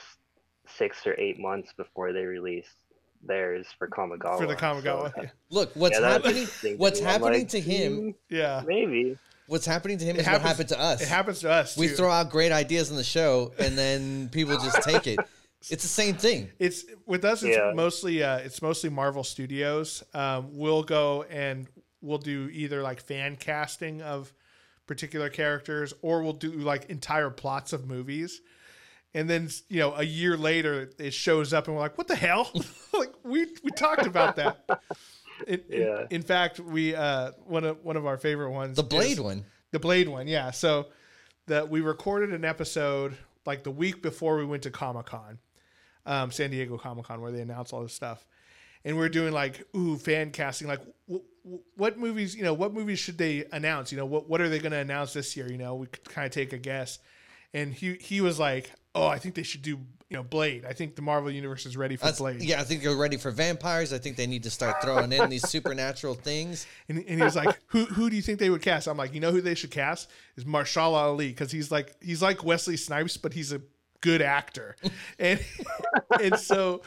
S3: six or eight months before they released theirs for Kamigawa.
S1: for the Kamigawa.
S3: so-
S1: yeah.
S2: Look, what's
S3: Yeah,
S2: happening?
S3: to
S2: What's happening
S3: like,
S2: to him?
S3: "Hmm,
S1: Yeah.
S3: Maybe.
S2: What's happening to him
S1: It
S2: is
S1: happens-
S2: what happened to us.
S1: It happens to us.
S2: we
S1: too.
S2: throw out great ideas on the show, and then people just take it. (laughs) It's the same thing.
S1: It's with us. It's
S3: Yeah.
S1: mostly uh, it's mostly Marvel Studios. Um, we'll go and we'll do either like fan casting of particular characters, or we'll do like entire plots of movies. And then you know, a year later, it shows up, and we're like, "What the hell? (laughs) like we we talked about that." (laughs) In, in-
S3: Yeah.
S1: in, fact, we uh, one of one of our favorite ones,
S2: The Blade one.
S1: The Blade one, yeah. So that we recorded an episode like the week before we went to Comic Con, um, San Diego Comic Con, where they announced all this stuff, and we are doing like ooh fan casting, like w- w- what movies, you know, what movies should they announce? You know, what what are they going to announce this year? You know, we could kind of take a guess, and he he was like, oh, I think they should do you know Blade. I think the Marvel universe is ready for
S2: That's-
S1: Blade.
S2: yeah, I think they're ready for vampires. I think they need to start throwing in these supernatural things. (laughs)
S1: And, and he was like, "Who who do you think they would cast?" I'm like, "You know who they should cast is Mahershala Ali because he's like he's like Wesley Snipes, but he's a good actor." (laughs) and and so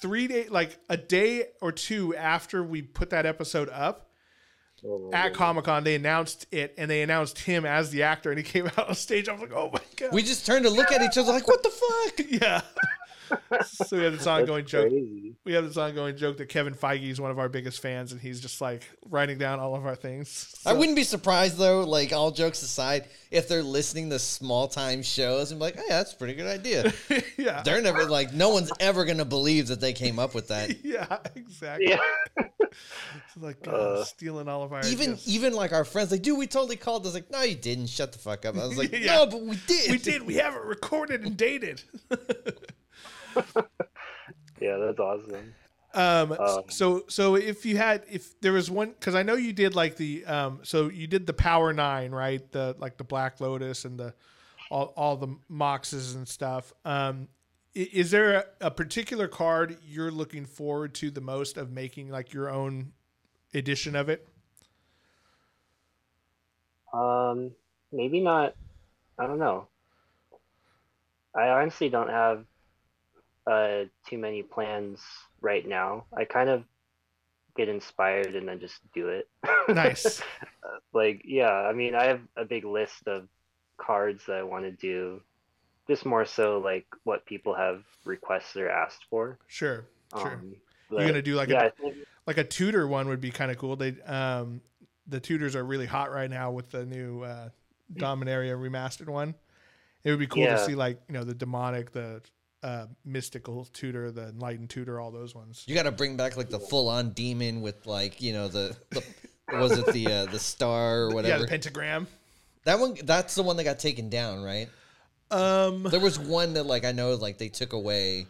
S1: three day like a day or two after we put that episode up
S3: Oh
S1: at. Comic Con, they announced it and they announced him as the actor, and he came (laughs) out on stage. I was like, "Oh my god!"
S2: We just turned to look at each other like, what the fuck? (laughs)
S1: yeah. (laughs) so we had this (laughs) ongoing
S3: That's
S1: joke.
S3: crazy.
S1: We have this ongoing joke that Kevin Feige is one of our biggest fans, and he's just like writing down all of our things.
S2: I wouldn't be surprised though, like all jokes aside, if they're listening to small time shows and be like, hey, that's a pretty good idea. (laughs)
S1: yeah.
S2: They're never like, no one's ever gonna believe that they came up with that.
S1: Yeah, exactly.
S3: Yeah.
S1: It's like God,
S3: Uh,
S1: stealing all of our
S2: Even
S1: ideas.
S2: even like our friends, like, dude, we totally called. I was like, no, you didn't. Shut the fuck up. I was like,
S1: Yeah.
S2: no, but we did.
S1: we did. We have it recorded and dated. (laughs)
S3: yeah, that's awesome.
S1: Um,
S3: Um,
S1: so so if you had if there was one because I know you did like the um so you did the Power Nine right the like the Black Lotus and the all all the Moxes and stuff. Um, is there a, a particular card you're looking forward to the most of making like your own edition of it?
S3: Um, maybe not. I don't know. I honestly don't have uh too many plans right now. I kind of get inspired and then just do it.
S1: Nice. (laughs)
S3: Like, yeah, I mean, I have a big list of cards that I want to do, just more so like what people have requested or asked for.
S1: Sure, sure.
S3: Um,
S1: You're gonna do like
S3: yeah,
S1: a
S3: think,
S1: like a tutor one would be kind of cool. They um the tutors are really hot right now with the new uh Dominaria remastered one. It would be cool to see like, you know, the demonic, the uh mystical tutor, the enlightened tutor, all those ones.
S2: You got to bring back like the full on demon with like you know the, the was it the uh, the star or whatever?
S1: Yeah, the pentagram.
S2: that one that's the one that got taken down, right?
S1: Um
S2: There was one that like I know like they took away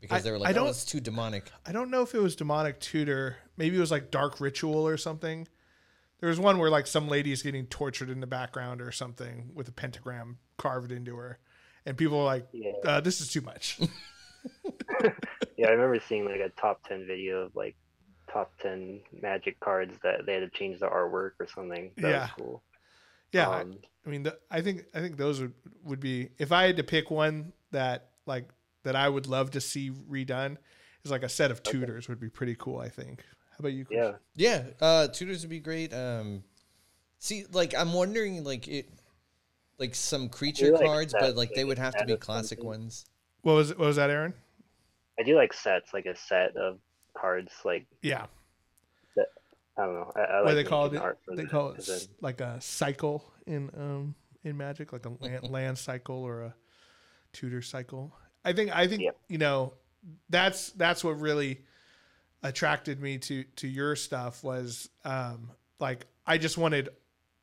S2: because
S1: I-
S2: they were
S1: I
S2: like, oh,
S1: don't-
S2: it's too demonic.
S1: I don't know if it was demonic tutor. Maybe it was like dark ritual or something. There was one where like some lady is getting tortured in the background or something with a pentagram carved into her. And people were like,
S3: Yeah.
S1: uh, this is too much. (laughs) (laughs)
S3: yeah, I remember seeing like a top 10 video of like top 10 magic cards that they had to change the artwork or something. That
S1: Yeah.
S3: was cool.
S1: Yeah,
S3: Um,
S1: I mean, the, I think I think those would would be if I had to pick one that like that I would love to see redone is like a set of tutors would be pretty cool. I think. How about you? Chris?
S3: yeah.
S2: Yeah, uh, tutors would be great. Um, see, like I'm wondering, like it, like some creature
S3: like
S2: cards, but
S3: sets,
S2: like they would have to be classic
S3: something.
S2: ones.
S1: What was what was that, Aaron?
S3: I do like sets, like a set of cards. Like,
S1: Yeah.
S3: I don't know. I, I
S1: what
S3: like
S1: they call it?
S3: art for
S1: They
S3: that,
S1: call it
S3: 'cause then-
S1: like a cycle in um in Magic, like a (laughs) land, land cycle or a tutor cycle. I think I think
S3: Yeah.
S1: you know that's that's what really attracted me to to your stuff was um like I just wanted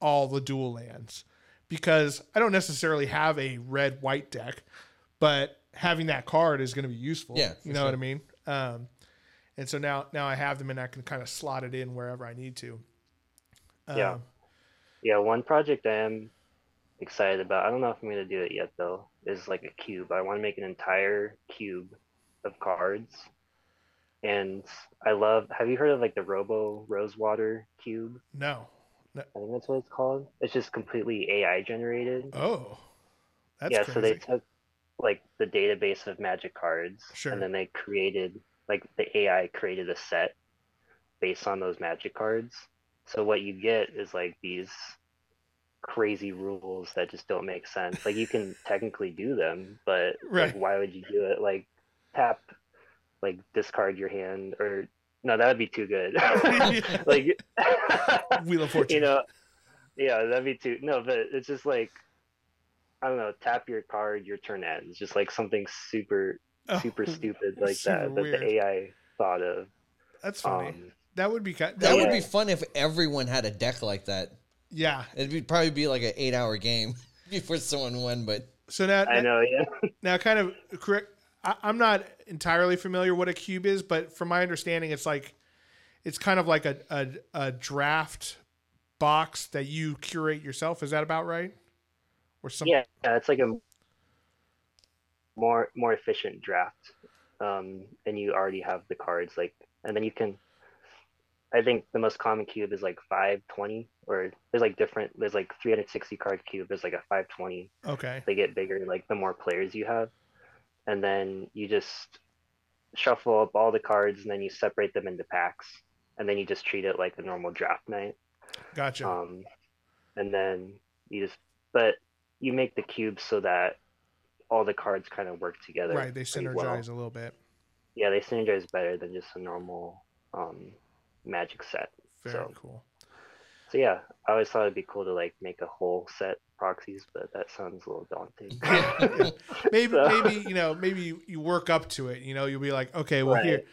S1: all the dual lands because I don't necessarily have a red white deck, but having that card is going to be useful.
S2: Yeah,
S1: you know
S2: sure.
S1: what I mean. Um, and so now now I have them and I can kind of slot it in wherever I need to.
S3: Yeah.
S1: Um,
S3: Yeah, one project I am excited about. I don't know if I'm gonna do it yet though. Is like a cube. I want to make an entire cube of cards. And I love. Have you heard of like the Robo Rosewater cube?
S1: no.
S3: I think that's what it's called. It's just completely AI generated.
S1: Oh, that's
S3: yeah,
S1: crazy.
S3: so they took like the database of magic cards,
S1: Sure.
S3: and then they created like the AI created a set based on those magic cards. So what you get is like these crazy rules that just don't make sense. Like you can (laughs) technically do them, but
S1: Right.
S3: like why would you do it? Like tap, like discard your hand, or no, that would be too good. (laughs) (laughs) like (laughs)
S1: Wheel of Fortune.
S3: you know, yeah, that'd be too. No, but it's just like I don't know. Tap your card, your turn ends. Just like something super,
S1: Oh,
S3: super stupid like
S1: super
S3: that that the AI thought of.
S1: That's funny.
S3: Um,
S1: that would be kind.
S2: That would
S3: Yeah.
S2: be fun if everyone had a deck like that.
S1: yeah.
S2: It'd be, probably be like an eight-hour game before someone won. But
S1: So now,
S3: I know, yeah.
S1: now, kind of correct. I, I'm not entirely familiar what a cube is, but from my understanding, it's like it's kind of like a, a a draft box that you curate yourself. Is that about right? Or some?
S3: yeah, it's like a more more efficient draft, um, and you already have the cards like, and then you can. I think the most common cube is like 520, or there's like different. There's like 360 card cube. There's like a 520.
S1: Okay.
S3: they get bigger like the more players you have and then you just shuffle up all the cards and then you separate them into packs and then you just treat it like a normal draft night
S1: Gotcha.
S3: um, and then you just but you make the cubes so that all the cards kind of work together
S1: right. They synergize
S3: well.
S1: a little bit.
S3: yeah they synergize better than just a normal um, magic set
S1: Very
S3: So-
S1: cool.
S3: so yeah i always thought it'd be cool to like make a whole set proxies but that sounds a little daunting (laughs)
S1: Yeah. (laughs) maybe
S3: So-
S1: maybe you know maybe you, you work up to it you know you'll be like okay well
S3: Right.
S1: here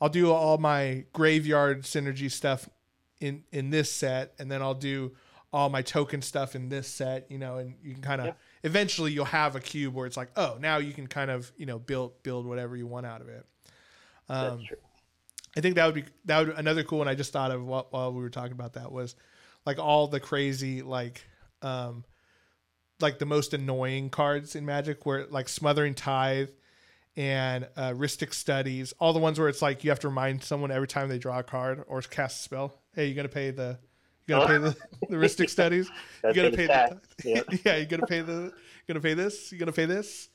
S1: i'll do all my graveyard synergy stuff in in this set and then i'll do all my token stuff in this set you know and you can kind of
S3: Yeah.
S1: eventually you'll have a cube where it's like oh now you can kind of you know build build whatever you want out of it Um,
S3: That's true.
S1: I think that would be that would another cool one. I just thought of while, while we were talking about that was like all the crazy like um like the most annoying cards in Magic, where like Smothering Tithe and uh, Rhystic Studies, all the ones where it's like you have to remind someone every time they draw a card or cast a spell. Hey, you gonna pay the you gotta pay the, (laughs) the Rhystic Studies. You
S3: Gotta
S1: gotta
S3: pay
S1: pay
S3: the
S1: the (laughs) yeah. You gotta pay the gonna pay this. You gonna pay this.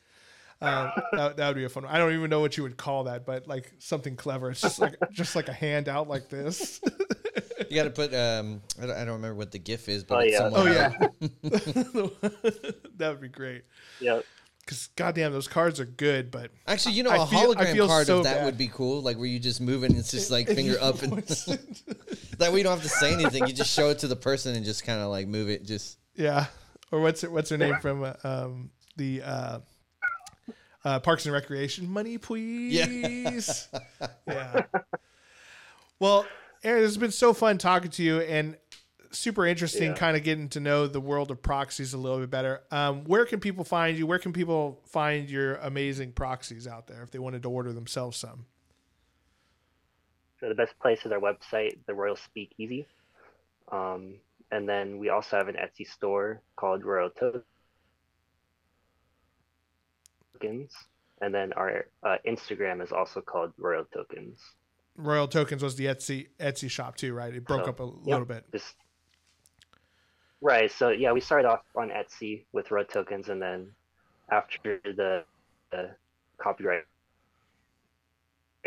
S1: Um, that, that would be a fun one. I don't even know what you would call that, but like something clever. It's just like just like a hand out like this. (laughs)
S2: You got to put. Um, I don't, I don't remember what the GIF is, but
S3: Oh, yeah.
S2: someone
S1: Oh yeah, (laughs) (laughs) that would be great.
S3: Yeah,
S1: Because goddamn, those cards are good, but
S2: Actually, you know,
S1: I
S2: a
S1: feel-
S2: hologram card
S1: so
S2: of that
S1: bad.
S2: would be cool. Like where you just move it and it's just like finger up and (laughs) that way you don't have to say anything. You just show it to the person and just kind of like move it. Just
S1: yeah. Or what's her, what's her name from uh, um, the uh, uh, Parks and Recreation? Money, please. Yeah. Yeah. Well, Aaron, it's been so fun talking to you and super interesting,
S3: Yeah.
S1: kind of getting to know the world of proxies a little bit better. Um, where can people find you? Where can people find your amazing proxies out there if they wanted to order themselves some?
S3: So the best place is our website, the Royal Speakeasy. Um, and then we also have an Etsy store called Royal Tokens. And then our uh, Instagram is also called Royal Tokens.
S1: Royal Tokens was the Etsy Etsy shop too, right? It broke
S3: So,
S1: up a
S3: yep,
S1: little bit.
S3: Just right. So yeah, we started off on Etsy with Royal Tokens, and then after the, the copyright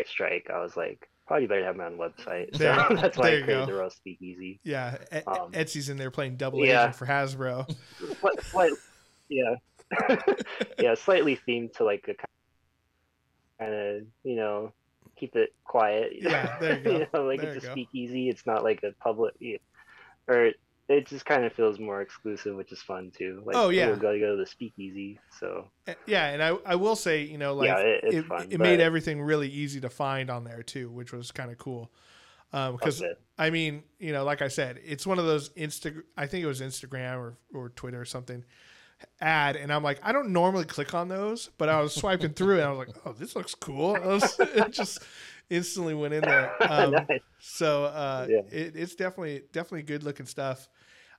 S3: strike, I was like, probably better have my own website. (laughs) So
S1: There- (laughs)
S3: that's why
S1: there
S3: I created
S1: go.
S3: the Royal Speakeasy.
S1: Yeah, E-
S3: Um,
S1: Etsy's in there playing double
S3: yeah.
S1: agent for Hasbro. (laughs)
S3: What, what, yeah, yeah, slightly themed to like a kind of you know keep it quiet.
S1: Yeah, there (laughs) you go.
S3: know, like
S1: There
S3: it's
S1: you
S3: a
S1: go.
S3: speakeasy. It's not like a public, yeah. or it just kind of feels more exclusive, which is fun too. Like,
S1: Oh, yeah.
S3: we gotta go to the speakeasy. So
S1: Uh, Yeah, and I, I will say, you know, like
S3: Yeah, it-
S1: it,
S3: fun,
S1: it made everything really easy to find on there too, which was kind of cool. Um, because
S3: Okay.
S1: I mean, you know, like I said, it's one of those Insta. I think it was Instagram or or Twitter or something ad, and I'm like, I don't normally click on those, but I was swiping through and I was like, oh, this looks cool. (laughs) I was, it just instantly went in there. (laughs) Um,
S3: Nice.
S1: So uh,
S3: Yeah.
S1: it, it's definitely definitely good looking stuff.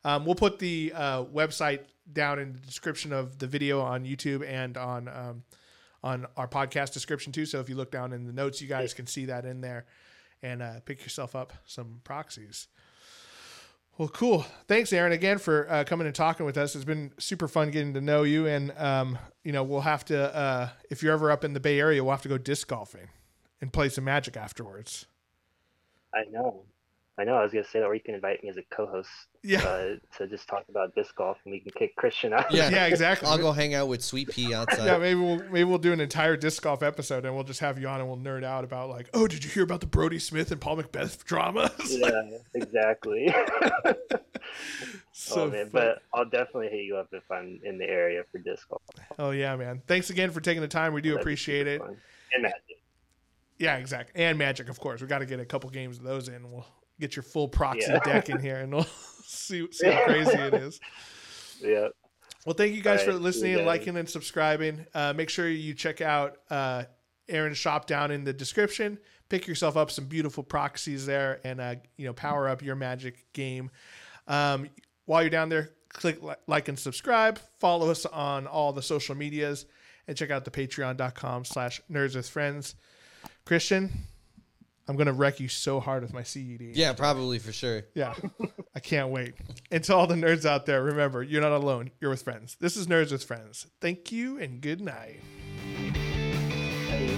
S1: Um, we'll put the uh, website down in the description of the video on YouTube and on um, on our podcast description too. So if you look down in the notes, you guys can see that in there and uh, pick yourself up some proxies. Well, cool. Thanks, Aaron, again for uh, coming and talking with us. It's been super fun getting to know you, and um, you know we'll have to uh, if you're ever up in the Bay Area, we'll have to go disc golfing and play some Magic afterwards.
S3: I know, I know. I was gonna say that, or you can invite me as a co-host.
S1: Yeah.
S3: Uh, to just talk about disc golf, and we can kick Christian out.
S2: yeah,
S1: Yeah, exactly.
S2: I'll go hang out with Sweet Pea outside.
S1: Yeah, maybe we'll maybe we'll do an entire disc golf episode, and we'll just have you on, and we'll nerd out about like, oh, did you hear about the Brodie Smith and Paul McBeth drama? (laughs)
S3: Yeah, exactly. (laughs)
S1: so
S3: oh man, but I'll definitely hit you up if I'm in the area for disc golf.
S1: oh yeah, man. Thanks again for taking the time. We do
S3: That'd
S1: appreciate it.
S3: fun. And Magic.
S1: Yeah, exactly. And Magic, of course. We got to get a couple games of those in. We'll get your full proxy
S3: Yeah.
S1: deck in here, and (laughs) we'll see see how crazy it is. (laughs)
S3: Yeah.
S1: Well, thank you guys for
S3: right, you
S1: listening and liking and subscribing. Uh, make sure you check out uh, Aaron's shop down in the description. Pick yourself up some beautiful proxies there, and uh, you know power up your Magic game. Um, while you're down there, click li- like and subscribe. Follow us on all the social medias, and check out the Patreon.com/slash Nerds with Friends. Christian, I'm gonna wreck you so hard with my CED.
S2: Yeah, probably for sure.
S1: Yeah. (laughs) I can't wait. And to all the nerds out there, remember, you're not alone. You're with friends. This is Nerds with Friends. Thank you and good night.
S4: Hey,